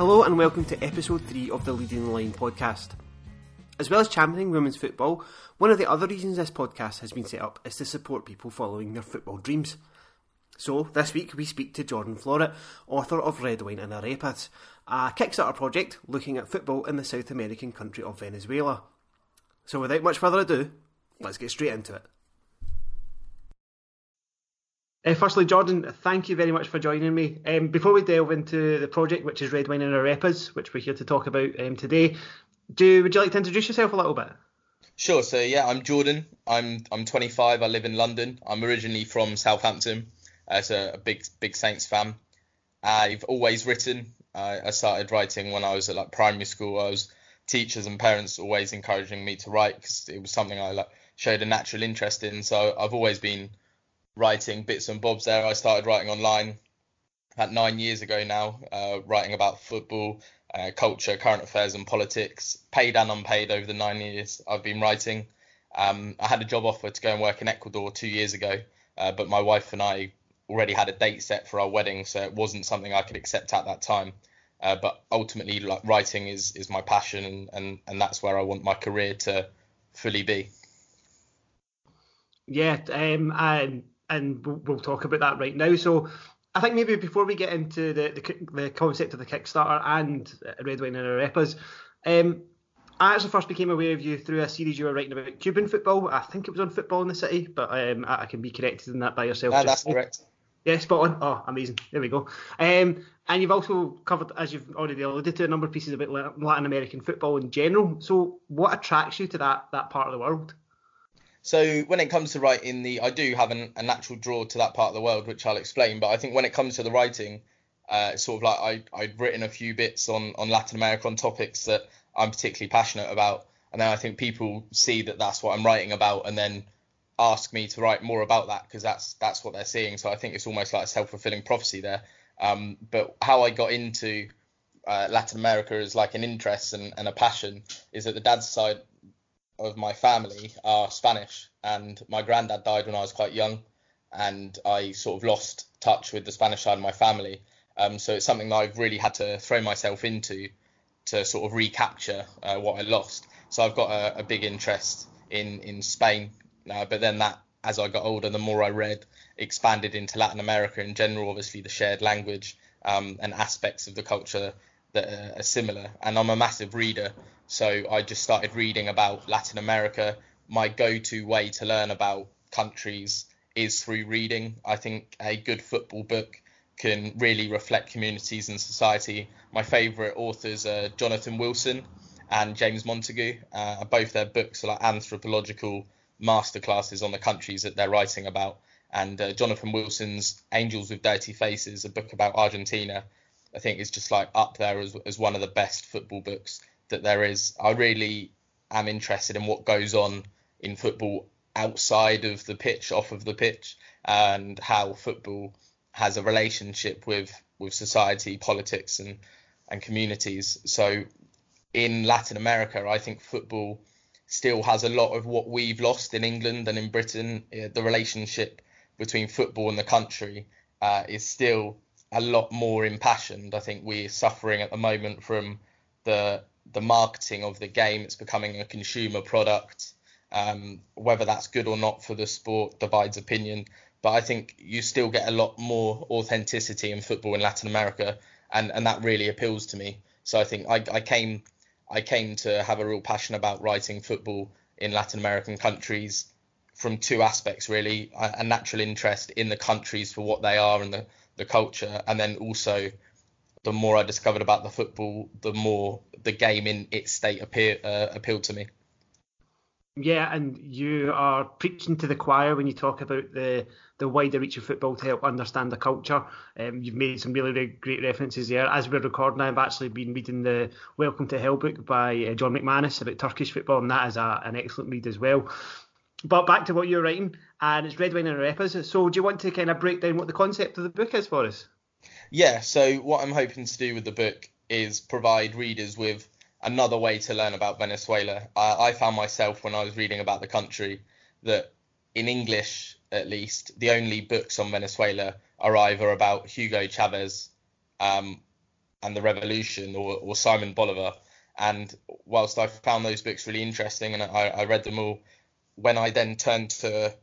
Hello and welcome to episode 3 of the Leading the Line podcast. As well as championing women's football, one of the other reasons this podcast has been set up is to support people following their football dreams. So, this week we speak to Jordan Florit, author of Red Wine and Arepas, a Kickstarter project looking at football in the South American country of Venezuela. So, without much further ado, let's get straight into it. Uh, firstly, Jordan, thank you very much for joining me. Um, before we delve into the project, which is Red Wine and Arepas, which we're here to talk about um, today, do would you like to introduce yourself a little bit? Sure. So yeah, I'm Jordan. I'm I'm 25. I live in London. I'm originally from Southampton. As a, a big big Saints fan. I've always written. I, I started writing when I was at like primary school. I was teachers and parents always encouraging me to write because it was something I like showed a natural interest in. So I've always been writing bits and bobs there. I started writing online about nine years ago now, uh, writing about football, uh, culture, current affairs, and politics, paid and unpaid over the nine years I've been writing. Um, I had a job offer to go and work in Ecuador two years ago, uh, but my wife and I already had a date set for our wedding, so it wasn't something I could accept at that time. Uh, but ultimately, like writing is is my passion, and, and and that's where I want my career to fully be. Yeah, um, and and we'll, we'll talk about that right now. So I think maybe before we get into the the, the concept of the Kickstarter and Red Wine and Arepas, um, I actually first became aware of you through a series you were writing about Cuban football. I think it was on Football in the City, but um, I, I, can be corrected in that by yourself. Ah, that's correct. Yeah, spot on. Oh, amazing. There we go. Um, and you've also covered, as you've already alluded to, a number of pieces about Latin American football in general. So, what attracts you to that that part of the world? So when it comes to writing, the I do have an, a natural draw to that part of the world, which I'll explain. But I think when it comes to the writing, uh, sort of like I I'd written a few bits on on Latin America on topics that I'm particularly passionate about, and then I think people see that that's what I'm writing about, and then ask me to write more about that because that's that's what they're seeing. So I think it's almost like a self fulfilling prophecy there. Um, but how I got into uh, Latin America as like an interest and, and a passion is that the dad's side of my family are Spanish, and my granddad died when I was quite young, and I sort of lost touch with the Spanish side of my family. Um, so it's something that I've really had to throw myself into to sort of recapture uh, what I lost. So I've got a, a big interest in in Spain, but then that as I got older, the more I read, expanded into Latin America in general. Obviously, the shared language um, and aspects of the culture that are similar. And I'm a massive reader, so I just started reading about Latin America. My go-to way to learn about countries is through reading. I think a good football book can really reflect communities and society. My favourite authors are Jonathan Wilson and James Montague. Uh, both their books are like anthropological masterclasses on the countries that they're writing about. And uh, Jonathan Wilson's Angels with Dirty Faces, a book about Argentina, I think is just like up there as, as one of the best football books that there is. I really am interested in what goes on in football outside of the pitch, off of the pitch, and how football has a relationship with with society, politics, and and communities. So in Latin America, I think football still has a lot of what we've lost in England and in Britain. The relationship between football and the country uh, is still a lot more impassioned. I think we're suffering at the moment from the the marketing of the game. It's becoming a consumer product. Um, whether that's good or not for the sport divides opinion. But I think you still get a lot more authenticity in football in Latin America, and, and that really appeals to me. So I think I, I came I came to have a real passion about writing football in Latin American countries from two aspects really a, natural interest in the countries for what they are and the the culture, and then also the more I discovered about the football, the more the game in its state appear, uh, appealed to me. Yeah, and you are preaching to the choir when you talk about the the wider reach of football to help understand the culture. Um, you've made some really, really great references there. As we're recording, I've actually been reading the Welcome to Hell book by uh, John McManus about Turkish football, and that is a, an excellent read as well. But back to what you're writing, and it's Red Wine and Arepas. So do you want to kind of break down what the concept of the book is for us? Yeah, so what I'm hoping to do with the book is provide readers with another way to learn about Venezuela. I, I found myself when I was reading about the country that in English, at least, the only books on Venezuela are either about Hugo Chavez um, and the Revolution or, or Simon Bolivar. And whilst I found those books really interesting and I, I read them all, when I then turned to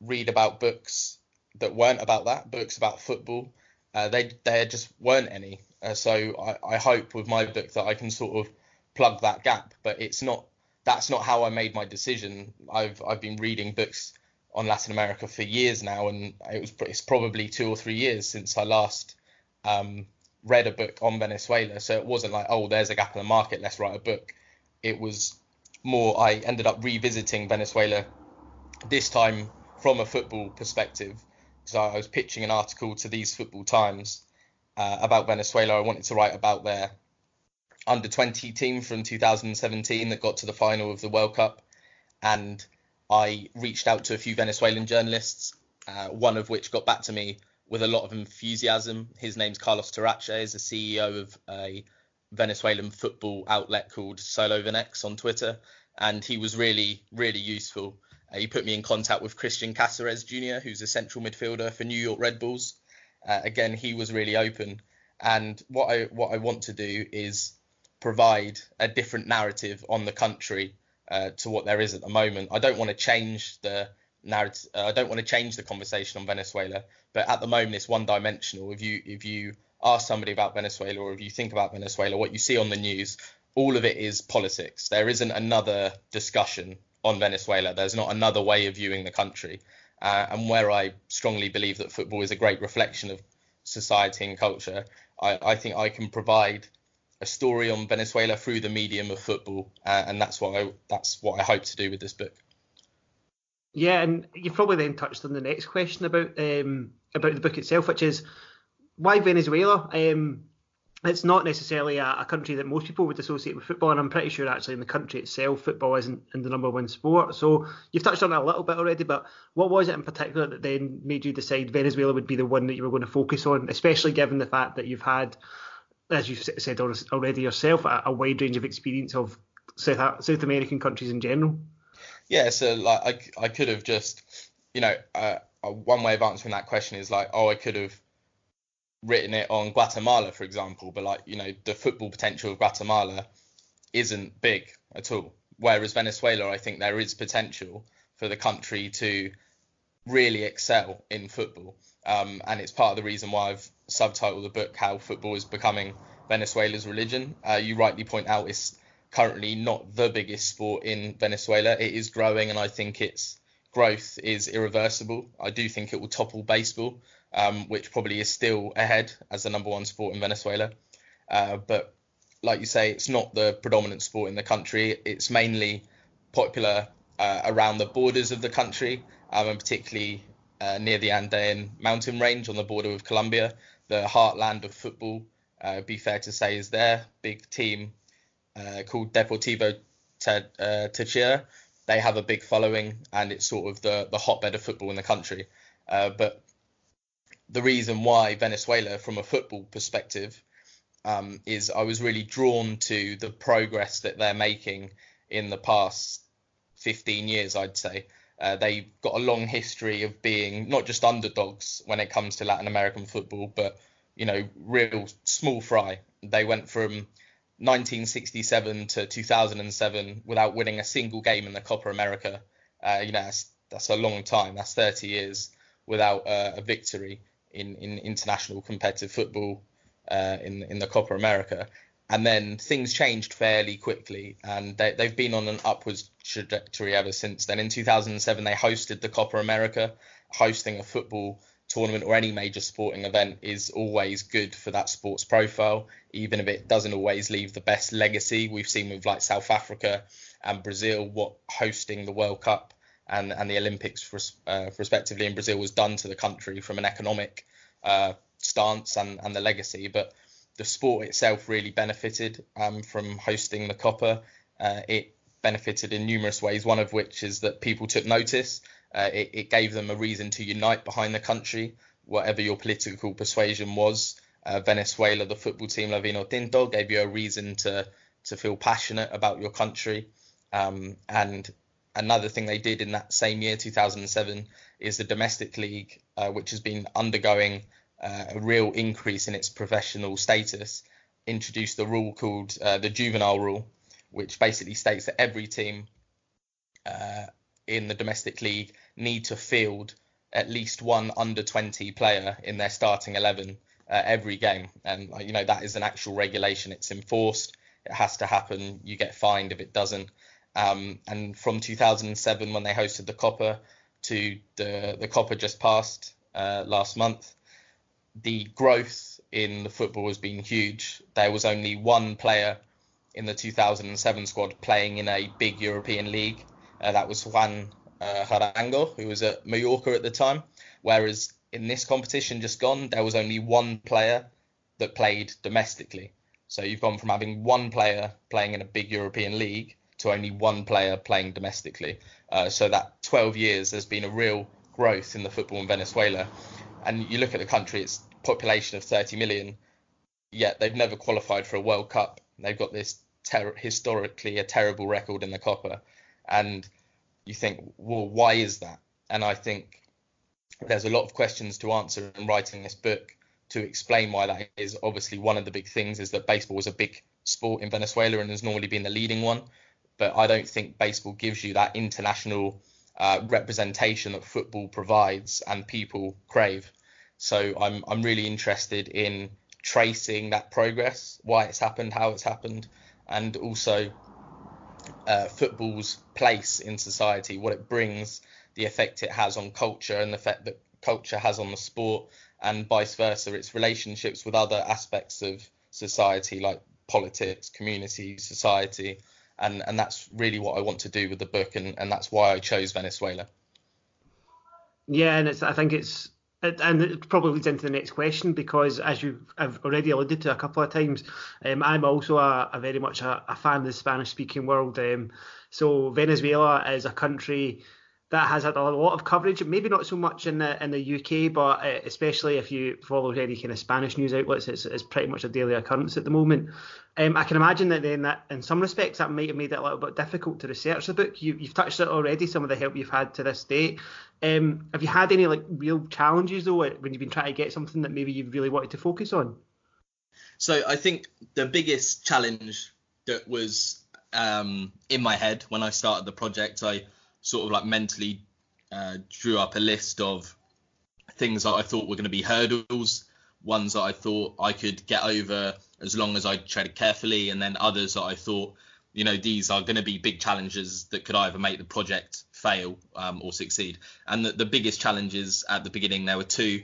read about books that weren't about that, books about football, uh, they there just weren't any. Uh, so I, I hope with my book that I can sort of plug that gap. But it's not that's not how I made my decision. I've I've been reading books on Latin America for years now, and it was it's probably two or three years since I last um, read a book on Venezuela. So it wasn't like oh there's a gap in the market, let's write a book. It was more I ended up revisiting Venezuela this time from a football perspective because I was pitching an article to these Football Times uh, about Venezuela. I wanted to write about their under 20 team from 2017 that got to the final of the World Cup, and I reached out to a few Venezuelan journalists, uh, one of which got back to me with a lot of enthusiasm. His name's Carlos Tarache, is the CEO of a Venezuelan football outlet called Solo Venex on Twitter, and he was really, really useful. Uh, he put me in contact with Cristian Cásseres Jr., who's a central midfielder for New York Red Bulls. Uh, again, he was really open. And what I what I want to do is provide a different narrative on the country uh, to what there is at the moment. I don't want to change the narrative. Uh, I don't want to change the conversation on Venezuela, but at the moment it's one dimensional. If you if you ask somebody about Venezuela or if you think about Venezuela, what you see on the news, all of it is politics. There isn't another discussion on Venezuela. There's not another way of viewing the country. Uh, and where I strongly believe that football is a great reflection of society and culture, I, I think I can provide a story on Venezuela through the medium of football, uh, and that's what I that's what I hope to do with this book. Yeah, and you've probably then touched on the next question about um, about the book itself, which is why Venezuela? Um, it's not necessarily a, a, country that most people would associate with football, and I'm pretty sure actually in the country itself, football isn't in the number one sport. So you've touched on it a little bit already, but what was it in particular that then made you decide Venezuela would be the one that you were going to focus on, especially given the fact that you've had, as you've said already yourself, a, a wide range of experience of South, South American countries in general? Yeah, so like I, I could have just, you know, uh, one way of answering that question is like, oh, I could have written it on Guatemala, for example, but like you know the football potential of Guatemala isn't big at all. Whereas Venezuela, I think there is potential for the country to really excel in football, um, and it's part of the reason why I've subtitled the book "How Football is Becoming Venezuela's Religion." Uh, you rightly point out it's currently not the biggest sport in Venezuela. It is growing, and I think its growth is irreversible. I do think it will topple baseball um, which probably is still ahead as the number one sport in Venezuela. Uh, but like you say, it's not the predominant sport in the country. It's mainly popular uh, around the borders of the country, um, and particularly uh, near the Andean mountain range on the border with Colombia. The heartland of football, uh, be fair to say, is their big team uh, called Deportivo uh, Táchira. They have a big following, and it's sort of the, the hotbed of football in the country. but the reason why Venezuela, from a football perspective, um, is I was really drawn to the progress that they're making in the past 15 years, I'd say. Uh, they've got a long history of being not just underdogs when it comes to Latin American football, but you know, real small fry. They went from 1967 to 2007 without winning a single game in the Copa America. Uh, you know, that's, that's, a long time. That's 30 years without uh, a victory in, in international competitive football uh, in in the Copa America. And then things changed fairly quickly, and they, they've been on an upwards trajectory ever since then. In 2007, they hosted the Copa America. Hosting a football tournament or any major sporting event is always good for that sports profile, even if it doesn't always leave the best legacy. We've seen with like South Africa and Brazil what hosting the World Cup and, and the Olympics, uh, respectively, in Brazil was done to the country from an economic uh, stance and, and the legacy. But the sport itself really benefited um, from hosting the Copa. Uh, it benefited in numerous ways, one of which is that people took notice. Uh, it, it, gave them a reason to unite behind the country, whatever your political persuasion was. Uh, Venezuela, the football team, La Vinotinto, gave you a reason to to feel passionate about your country. Um, and another thing they did in that same year, 2007, is the domestic league, uh, which has been undergoing uh, a real increase in its professional status. introduced the rule called uh, the juvenile rule, which basically states that every team uh, in the domestic league need to field at least one under 20 player in their starting 11 uh, every game. And you know that is an actual regulation. It's enforced. It has to happen. You get fined if it doesn't. Um, and from 2007, when they hosted the Copa, to the the Copa just passed uh, last month, the growth in the football has been huge. There was only one player in the 2007 squad playing in a big European league. Uh, that was Juan uh, Arango, who was at Mallorca at the time. Whereas in this competition just gone, there was only one player that played domestically. So you've gone from having one player playing in a big European league to only one player playing domestically. Uh, so that 12 years, there's been a real growth in the football in Venezuela. And you look at the country, its population of 30 million, yet they've never qualified for a World Cup. They've got this ter- historically a terrible record in the Copa. And you think, well, why is that? And I think there's a lot of questions to answer in writing this book to explain why that is. Obviously, one of the big things is that baseball is a big sport in Venezuela and has normally been the leading one. But I don't think baseball gives you that international uh, representation that football provides and people crave. So I'm I'm really interested in tracing that progress, why it's happened, how it's happened, and also uh, football's place in society, what it brings, the effect it has on culture, and the effect that culture has on the sport, and vice versa, its relationships with other aspects of society like politics, community, society, and and that's really what I want to do with the book, and and that's why I chose Venezuela. Yeah, and I think it's and it probably leads into the next question because, as you have already alluded to a couple of times, um, I'm also a, a, very much a, a, fan of the Spanish-speaking world. Um, so Venezuela is a country that has had a lot of coverage, maybe not so much in the in the UK, but uh, especially if you follow any kind of Spanish news outlets, it's, it's pretty much a daily occurrence at the moment. Um, I can imagine that then that in some respects that might have made it a little bit difficult to research the book. You, have touched it already, some of the help you've had to this date. Um, have you had any like real challenges though when you've been trying to get something that maybe you've really wanted to focus on? So I think the biggest challenge that was um, in my head when I started the project, I sort of like mentally uh, drew up a list of things that I thought were going to be hurdles, ones that I thought I could get over as long as I treaded carefully, and then others that I thought, you know, these are going to be big challenges that could either make the project fail um, or succeed. And the, the biggest challenges at the beginning there were two.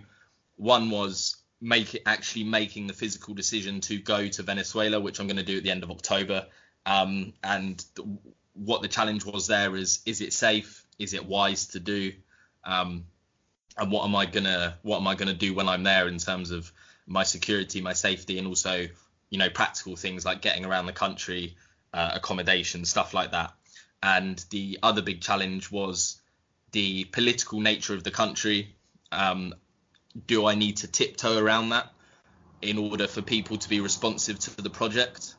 One was make it actually making the physical decision to go to Venezuela, which I'm going to do at the end of October. Um, and what the challenge was there is is it safe? Is it wise to do? Um, and what am I gonna what am I gonna do when I'm there in terms of my security, my safety, and also you know practical things like getting around the country, uh, accommodation, stuff like that. And the other big challenge was the political nature of the country. Um, do I need to tiptoe around that in order for people to be responsive to the project?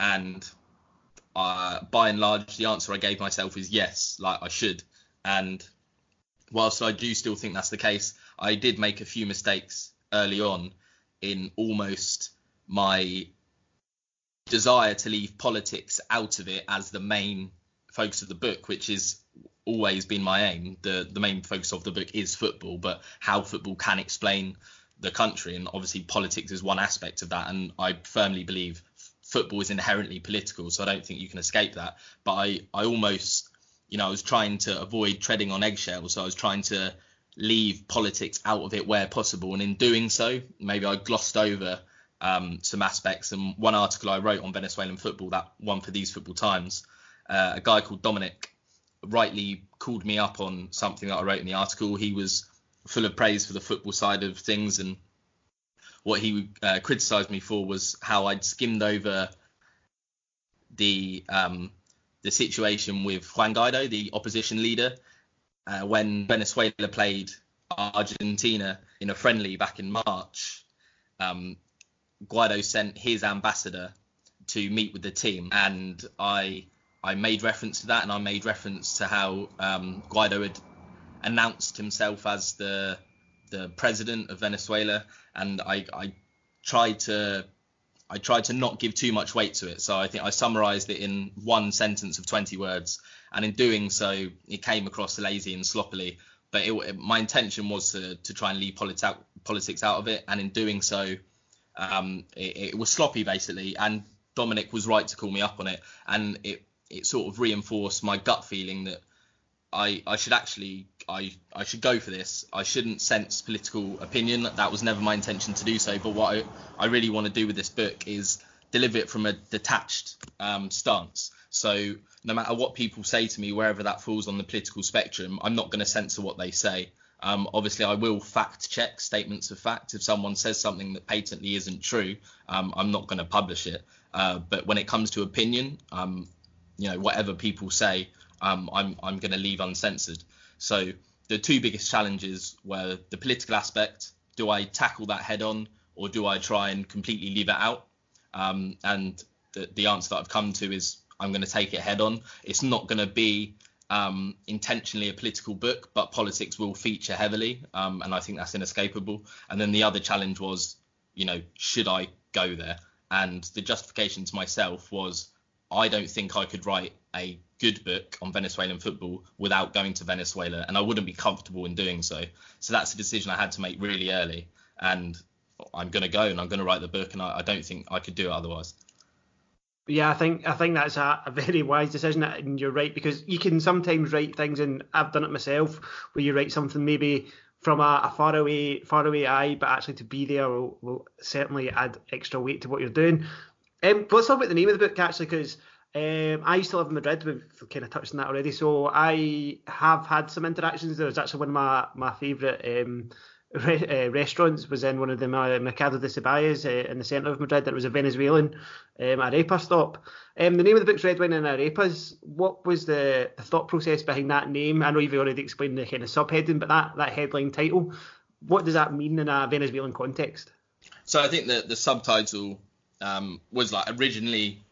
And uh, by and large, the answer I gave myself is yes, like I should. And whilst I do still think that's the case, I did make a few mistakes early on in almost my desire to leave politics out of it as the main focus of the book, which is always been my aim. The the main focus of the book is football, but how football can explain the country, and obviously politics is one aspect of that. And I firmly believe football is inherently political, so I don't think you can escape that. But I, I almost, you know, I was trying to avoid treading on eggshells, so I was trying to leave politics out of it where possible, and in doing so, maybe I glossed over um, some aspects. And one article I wrote on Venezuelan football, that one for these football times, uh, a guy called Dominic rightly called me up on something that I wrote in the article. He was full of praise for the football side of things and what he uh, criticised me for was how I'd skimmed over the um, the situation with Juan Guaido, the opposition leader, uh, when Venezuela played Argentina in a friendly back in March. Um, Guaido sent his ambassador to meet with the team, and I I made reference to that, and I made reference to how um, Guaido had announced himself as the the president of Venezuela, and I, I tried to I tried to not give too much weight to it. So I think I summarized it in one sentence of 20 words. And in doing so, it came across lazy and sloppily. But it, my intention was to, to try and leave politics out, politics out of it. And in doing so, um, it, it, was sloppy basically. And Dominic was right to call me up on it. And it, it sort of reinforced my gut feeling that I, I should actually I, I should go for this. I shouldn't sense political opinion. That was never my intention to do so. But what I, I really want to do with this book is deliver it from a detached um, stance. So no matter what people say to me, wherever that falls on the political spectrum, I'm not going to censor what they say. Um, obviously, I will fact check statements of fact. If someone says something that patently isn't true, um, I'm not going to publish it. Uh, but when it comes to opinion, um, you know, whatever people say, um, I'm I'm going to leave uncensored. So the two biggest challenges were the political aspect. Do I tackle that head on, or do I try and completely leave it out? Um, and the, the answer that I've come to is I'm going to take it head on. It's not going to be um, intentionally a political book, but politics will feature heavily, um, and I think that's inescapable. And then the other challenge was, you know, should I go there? And the justification to myself was, I don't think I could write a good book on Venezuelan football without going to Venezuela, and I wouldn't be comfortable in doing so. So that's a decision I had to make really early, and I'm going to go and I'm going to write the book, and I, I don't think I could do it otherwise. Yeah, I think I think that's a, a, very wise decision, and you're right because you can sometimes write things, and I've done it myself, where you write something maybe from a, a far away far away eye, but actually to be there will, will certainly add extra weight to what you're doing. Um, let's talk about the name of the book actually, because um, I used to live in Madrid. We've kind of touched on that already. So I have had some interactions. There was actually one of my my favourite um, re- uh, restaurants was in one of the uh, Mercado de Ceballos uh, in the centre of Madrid. That was a Venezuelan um, arepa stop. Um, the name of the book's Red Wine and Arepas. What was the, the thought process behind that name? I know you've already explained the kind of subheading, but that that headline title, what does that mean in a Venezuelan context? So I think that the subtitle um, was like originally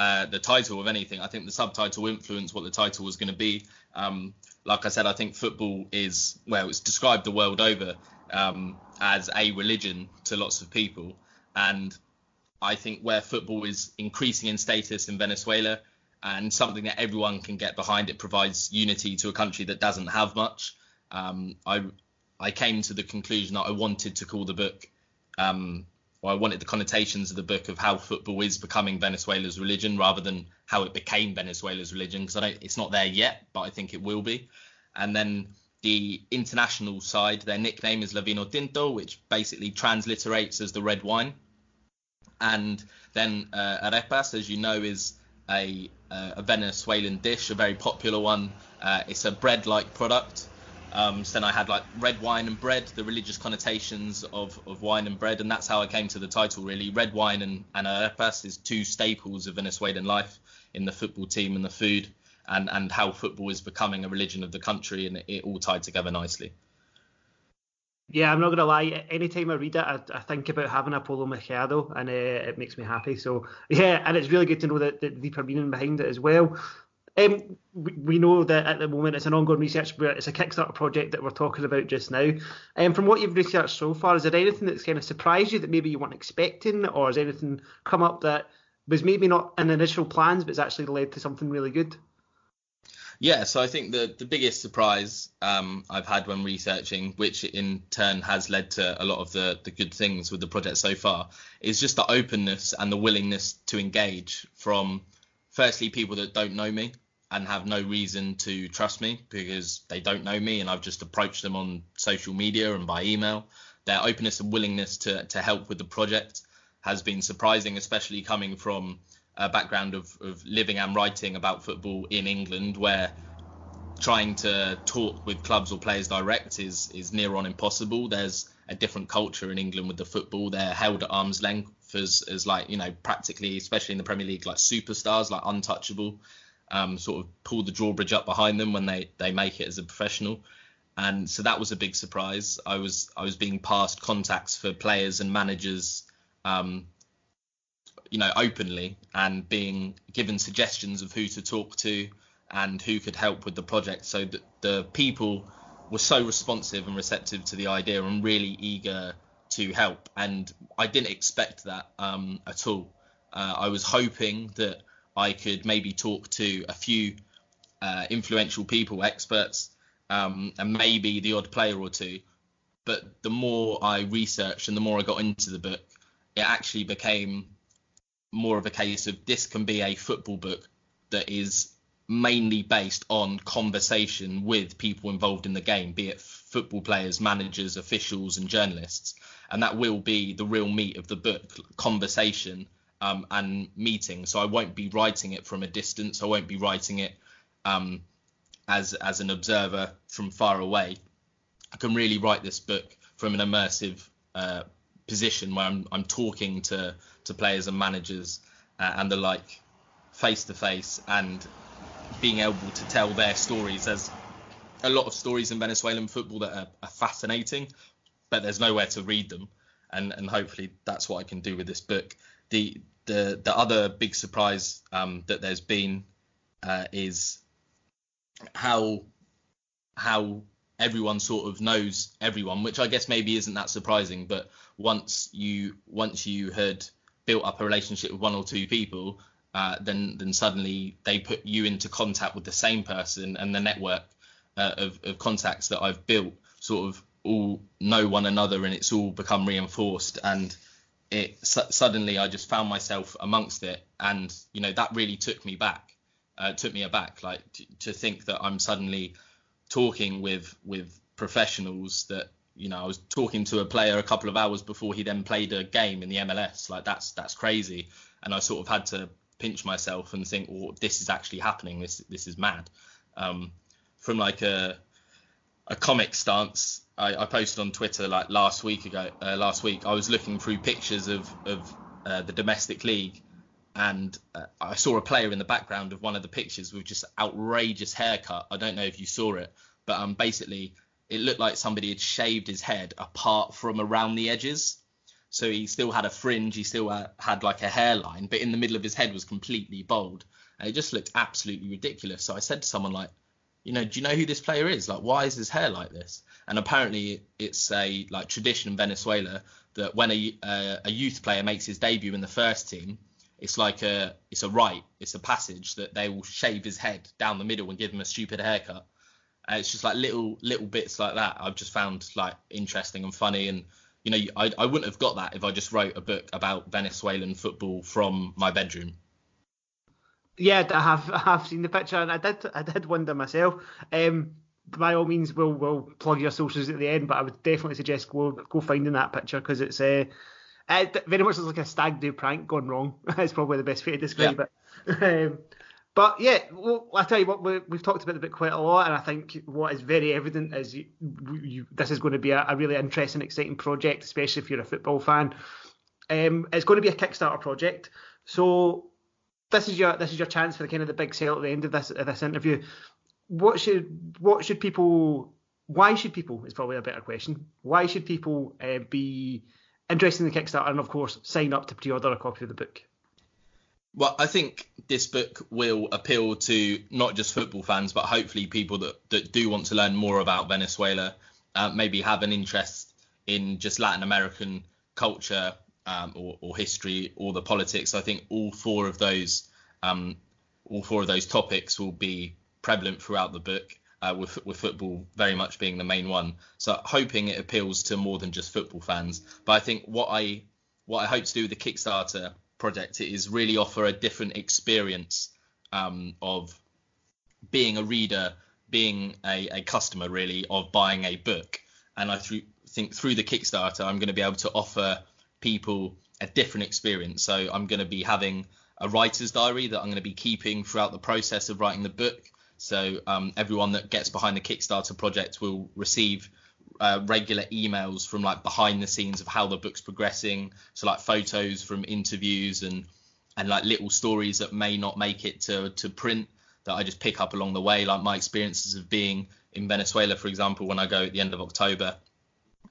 uh, the title of anything. I think the subtitle influenced what the title was going to be. Um, like I said, I think football is well, it's described the world over um, as a religion to lots of people, and I think where football is increasing in status in Venezuela and something that everyone can get behind, it provides unity to a country that doesn't have much. Um, I I came to the conclusion that I wanted to call the book um, or I wanted the connotations of the book of how football is becoming Venezuela's religion rather than how it became Venezuela's religion because I don't it's not there yet, but I think it will be. And then the international side, their nickname is La Vino Tinto, which basically transliterates as the red wine. And then uh, arepas, as you know, is a, uh, a Venezuelan dish, a very popular one. Uh, it's a bread-like product um, so then I had like red wine and bread, the religious connotations of, of wine and bread, and that's how I came to the title really. Red wine and, and arepas is two staples of Venezuelan life in the football team and the food, and, and how football is becoming a religion of the country, and it, it all tied together nicely. Yeah, I'm not gonna lie. Anytime I read it, I, I think about having a polo mercado, and uh, it makes me happy. So yeah, and it's really good to know that the deeper meaning behind it as well. Um, we, know that at the moment it's an ongoing research, it's a Kickstarter project that we're talking about just now. Um, from what you've researched so far, is there anything that's kind of surprised you that maybe you weren't expecting, or has anything come up that was maybe not in initial plans, but it's actually led to something really good? Yeah, so I think the the biggest surprise um, I've had when researching, which in turn has led to a lot of the the good things with the project so far, is just the openness and the willingness to engage from firstly people that don't know me and have no reason to trust me because they don't know me and I've just approached them on social media and by email. Their openness and willingness to, to help with the project has been surprising, especially coming from a background of, of living and writing about football in England, where trying to talk with clubs or players direct is is near on impossible. There's a different culture in England with the football. They're held at arm's length as as like you know practically, especially in the Premier League, like superstars, like untouchable um, sort of pull the drawbridge up behind them when they they make it as a professional. And so that was a big surprise. I was I was being passed contacts for players and managers, um, you know, openly, and being given suggestions of who to talk to and who could help with the project. So the, the people were so responsive and receptive to the idea and really eager to help, and I didn't expect that um, at all. Uh, I was hoping that I could maybe talk to a few uh, influential people, experts, um, and maybe the odd player or two. But the more I researched and the more I got into the book, it actually became more of a case of this can be a football book that is mainly based on conversation with people involved in the game, be it football players, managers, officials, and journalists. And that will be the real meat of the book conversation um, and meeting. So I won't be writing it from a distance. I won't be writing it um, as as an observer from far away. I can really write this book from an immersive uh, position where I'm I'm talking to to players and managers uh, and the like face to face and being able to tell their stories. There's a lot of stories in Venezuelan football that are, are fascinating, but there's nowhere to read them, and and hopefully that's what I can do with this book. The the the other big surprise um, that there's been uh, is how how everyone sort of knows everyone, which I guess maybe isn't that surprising. But once you once you had built up a relationship with one or two people, uh, then then suddenly they put you into contact with the same person, and the network uh, of, of contacts that I've built sort of all know one another, and it's all become reinforced. And it suddenly I just found myself amongst it, and you know that really took me back, uh, took me aback, like to, to think that I'm suddenly talking with with professionals that you know I was talking to a player a couple of hours before he then played a game in the MLS. Like that's that's crazy, and I sort of had to pinch myself and think, well, this is actually happening. This this is mad. Um, from like a a comic stance, I, I, posted on Twitter like last week ago. Uh, last week, I was looking through pictures of of uh, the domestic league, and uh, I saw a player in the background of one of the pictures with just outrageous haircut. I don't know if you saw it, but um, basically it looked like somebody had shaved his head apart from around the edges. So he still had a fringe, he still had, had like a hairline, but in the middle of his head was completely bald, and it just looked absolutely ridiculous. So I said to someone like, you know, do you know who this player is? Like, why is his hair like this? And apparently, it's a like tradition in Venezuela that when a uh, a youth player makes his debut in the first team, it's like a it's a rite, it's a passage that they will shave his head down the middle and give him a stupid haircut. And it's just like little little bits like that I've just found like interesting and funny and you know, I, I wouldn't have got that if I just wrote a book about Venezuelan football from my bedroom. Yeah, I have I have seen the picture and I did I did wonder myself. Um, by all means, we'll we'll plug your socials at the end, but I would definitely suggest go go finding that picture because it's uh, it very much looks like a stag do prank gone wrong. It's probably the best way to describe yeah. it. Um, but yeah, well, I tell you what, we, have talked about the book quite a lot, and I think what is very evident is you, you, this is going to be a, a, really interesting, exciting project, especially if you're a football fan. Um, it's going to be a Kickstarter project, so this is your this is your chance for the kind of the big sale at the end of this of this interview. What should what should people? Why should people? Is probably a better question. Why should people uh, be interested in the Kickstarter and of course sign up to pre-order a copy of the book? Well, I think this book will appeal to not just football fans, but hopefully people that, that do want to learn more about Venezuela, uh, maybe have an interest in just Latin American culture um, or, or, history or the politics. I think all four of those um, all four of those topics will be prevalent throughout the book, uh, with, with football very much being the main one. So hoping it appeals to more than just football fans. But I think what I what I hope to do with the Kickstarter project is really offer a different experience um, of being a reader, being a, a, customer really of buying a book. And I th- think through the Kickstarter, I'm going to be able to offer people a different experience. So I'm going to be having a writer's diary that I'm going to be keeping throughout the process of writing the book. So um, everyone that gets behind the Kickstarter project will receive uh, regular emails from like behind the scenes of how the book's progressing. So like photos from interviews and and like little stories that may not make it to to print that I just pick up along the way, like my experiences of being in Venezuela, for example, when I go at the end of October,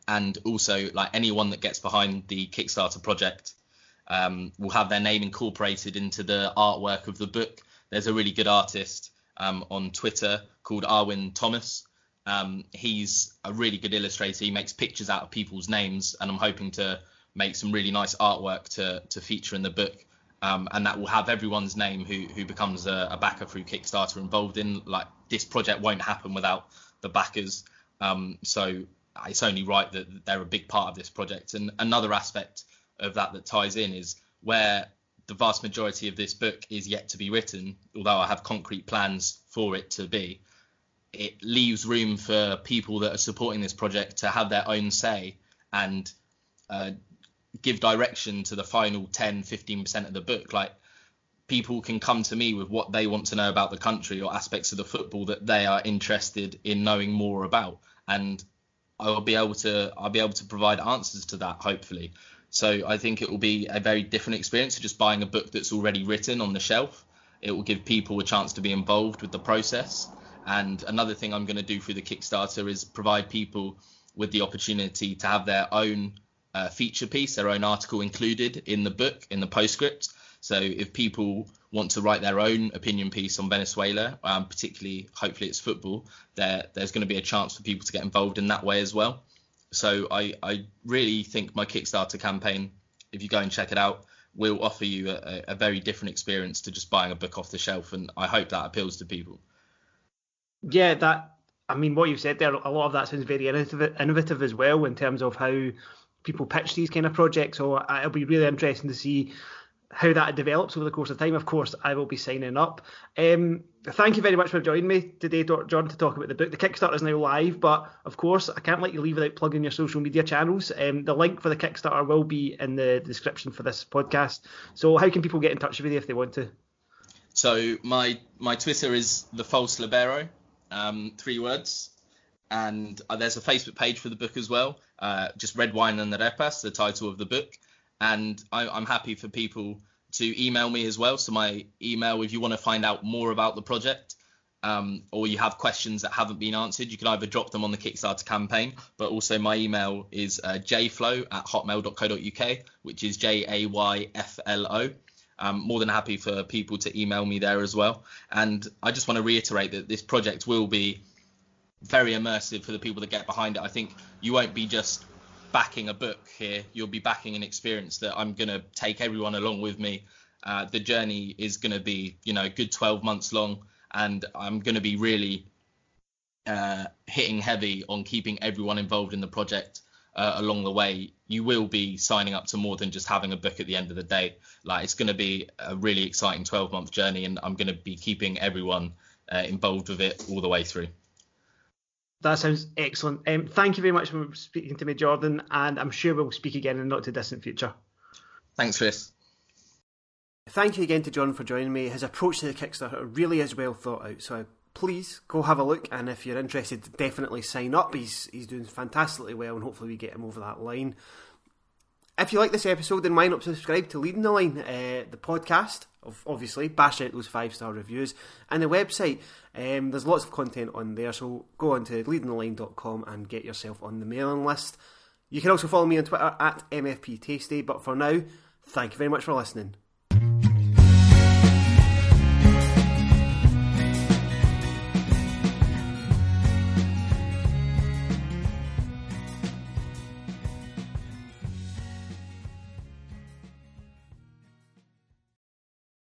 and also like anyone that gets behind the Kickstarter project um, will have their name incorporated into the artwork of the book. There's a really good artist um, on Twitter called Arwin Thomas, Um, he's a really good illustrator. He makes pictures out of people's names, and I'm hoping to make some really nice artwork to to feature in the book. Um, and that will have everyone's name who who becomes a, a, backer through Kickstarter involved in. Like this project won't happen without the backers. Um, so it's only right that they're a big part of this project. And another aspect of that that ties in is where the vast majority of this book is yet to be written, although I have concrete plans for it to be. It leaves room for people that are supporting this project to have their own say and uh, give direction to the final 10, 15% of the book. Like people can come to me with what they want to know about the country or aspects of the football that they are interested in knowing more about. And I'll be able to I'll be able to provide answers to that hopefully. So I think it will be a very different experience to just buying a book that's already written on the shelf. It will give people a chance to be involved with the process. And another thing I'm going to do through the Kickstarter is provide people with the opportunity to have their own uh, feature piece, their own article included in the book, in the postscript. So if people want to write their own opinion piece on Venezuela, um, particularly hopefully it's football, there there's going to be a chance for people to get involved in that way as well. So I, I really think my Kickstarter campaign, if you go and check it out, will offer you a, a very different experience to just buying a book off the shelf, and I hope that appeals to people. Yeah, that I mean, what you've said there, a lot of that sounds very innovative, as well in terms of how people pitch these kind of projects. So it'll be really interesting to see how that develops over the course of time. Of course, I will be signing up. Um, thank you very much for joining me today, John, to talk about the book. The Kickstarter is now live, but of course, I can't let you leave without plugging your social media channels. Um, the link for the Kickstarter will be in the description for this podcast. So, how can people get in touch with you if they want to? So, my my Twitter is the false libero, um, three words, and uh, there's a Facebook page for the book as well. Uh, just Red Wine and the Repas, the title of the book and I, I'm happy for people to email me as well. So my email, if you want to find out more about the project, um, or you have questions that haven't been answered, you can either drop them on the Kickstarter campaign, but also my email is uh, jayflo at hotmail.co.uk, which is J A Y F L O. I'm more than happy for people to email me there as well. And I just want to reiterate that this project will be very immersive for the people that get behind it. I think you won't be just backing a book here. You'll be backing an experience that I'm going to take everyone along with me. Uh, the journey is going to be, you know, good 12 months long, and I'm going to be really uh, hitting heavy on keeping everyone involved in the project uh, along the way. You will be signing up to more than just having a book at the end of the day. Like it's going to be a really exciting 12 month journey, and I'm going to be keeping everyone uh, involved with it all the way through. That sounds excellent. Um, thank you very much for speaking to me, Jordan, and I'm sure we'll speak again in the not too distant future. Thanks, Chris. Thank you again to John for joining me. His approach to the Kickstarter really is well thought out, so please go have a look. And if you're interested, definitely sign up. He's he's doing fantastically well, and hopefully we get him over that line. If you like this episode, then why not subscribe to Leading the Line, uh, the podcast, of obviously, bash out those five star reviews, and the website. Um, there's lots of content on there, so go on to leadingtheline.com and get yourself on the mailing list. You can also follow me on Twitter at MFP Tasty, but for now, thank you very much for listening.